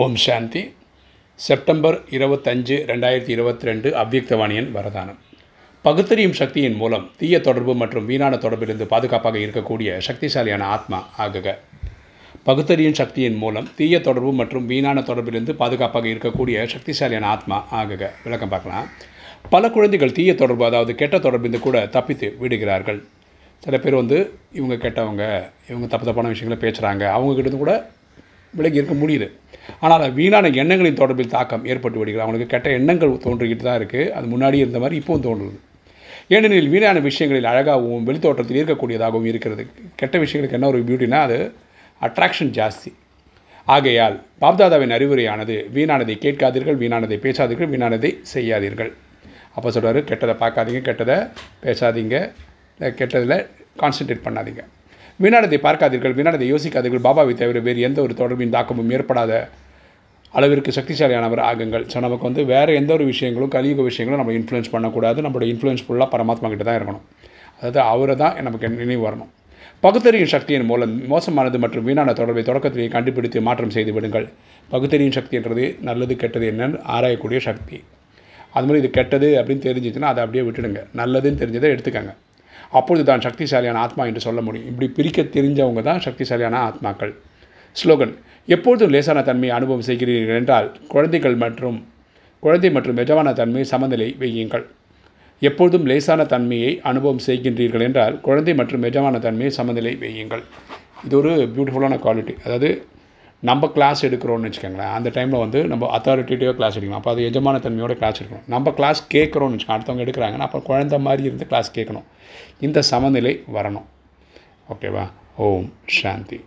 ஓம் சாந்தி. September இருபத்தஞ்சு ரெண்டாயிரத்தி இருபத்தி ரெண்டு அவ்வியக்தவாணியன் வரதானம். பகுத்தறியும் சக்தியின் மூலம் தீய தொடர்பு மற்றும் வீணான தொடர்பிலிருந்து பாதுகாப்பாக இருக்கக்கூடிய சக்திசாலியான ஆத்மா ஆகுக. பகுத்தறியும் சக்தியின் மூலம் தீய தொடர்பு மற்றும் வீணான தொடர்பிலிருந்து பாதுகாப்பாக இருக்கக்கூடிய சக்திசாலியான ஆத்மா ஆகுக. விளக்கம் பார்க்கலாம். பல குழந்தைகள் தீய தொடர்பு அதாவது கெட்ட தொடர்பிலிருந்து கூட தப்பித்து விடுகிறார்கள். சில பேர் வந்து இவங்க கெட்டவங்க இவங்க தப்பு தப்பான விஷயங்களை பேசுகிறாங்க அவங்கக்கிட்ட கூட விலகி இருக்க முடியுது. ஆனால் வீணான எண்ணங்களின் தொடர்பில் தாக்கம் ஏற்பட்டு விடுகிறது அவங்களுக்கு கெட்ட எண்ணங்கள் தோன்றிக்கிட்டு தான் இருக்குது அது முன்னாடி இருந்த மாதிரி இப்போவும் தோன்றுது. ஏனெனில் வீணான விஷயங்களில் அழகாகவும் வெளித்தோற்றத்தில் இருக்கக்கூடியதாகவும் இருக்கிறது. கெட்ட விஷயங்களுக்கு என்ன ஒரு பியூட்டினா அது அட்ராக்ஷன் ஜாஸ்தி. ஆகையால் பாப்தாதாவின் அறிவுரையானது வீணானதை கேட்காதீர்கள் வீணானதை பேசாதீர்கள் வீணானதை செய்யாதீர்கள். அப்போ சொல்கிறாரு கெட்டதை பார்க்காதீங்க கெட்டதை பேசாதீங்க கெட்டதில் கான்சென்ட்ரேட் பண்ணாதீங்க. வீணானதை பார்க்காதீர்கள் வீணானதை யோசிக்காதீர்கள். பாபாவை தவிர வேறு எந்த ஒரு தொடர்பின் தாக்கமும் ஏற்படாத அளவிற்கு சக்திசாலியானவர் ஆகுங்கள். ஸோ நமக்கு வந்து வேறு எந்த ஒரு விஷயங்களும் கலியுக விஷயங்களும் நம்ம இன்ஃப்ளூயன்ஸ் பண்ணக்கூடாது. நம்மளோட இன்ஃப்ளூயன்ஸ் ஃபுல்லாக பரமாத்மா கிட்ட தான் இருக்கணும். அதாவது அவரை தான் நமக்கு நினைவு வரணும். பகுத்தறியும் சக்தியின் மூலம் மோசமானது மற்றும் வீணான தொடர்பை தொடக்கத்திலேயே கண்டுபிடித்து மாற்றம் செய்து விடுங்கள். பகுத்தறியும் சக்தின்றது நல்லது கெட்டது என்னன்னு ஆராயக்கூடிய சக்தி. அது மாதிரி இது கெட்டது அப்படின்னு தெரிஞ்சிச்சுன்னா அதை அப்படியே விட்டுடுங்க. நல்லதுன்னு தெரிஞ்சதை எடுத்துக்கங்க. அப்பொழுது தான் சக்திசாலியான ஆத்மா என்று சொல்ல முடியும். இப்படி பிரிக்க தெரிஞ்சவங்க தான் சக்திசாலியான ஆத்மாக்கள். ஸ்லோகன் எப்பொழுதும் லேசான தன்மையை அனுபவம் செய்கிறீர்கள் என்றால் குழந்தைகள் மற்றும் குழந்தை மற்றும் எஜமான தன்மை சமநிலை வையுங்கள். எப்பொழுதும் லேசான தன்மையை அனுபவம் செய்கின்றீர்கள் என்றால் குழந்தை மற்றும் எஜமான தன்மையை சமநிலை வையுங்கள். இது ஒரு பியூட்டிஃபுல்லான குவாலிட்டி அதாவது நம்ம கிளாஸ் எடுக்கிறோம்னு வச்சுக்கோங்களேன் அந்த டைமில் வந்து நம்ம அத்தாரிட்டேட்டிவாக கிளாஸ் எடுக்கணும் அப்போ அது எஜமான தன்மையோட கிளாஸ் எடுக்கணும். நம்ம கிளாஸ் கேட்குறோன்னு வச்சுக்கோங்க அடுத்தவங்க எடுக்கிறாங்கன்னா அப்போ குழந்த மாதிரி இருந்து கிளாஸ் கேட்கணும். இந்த சமநிலை வரணும். ஓகேவா ஓம் சாந்தி.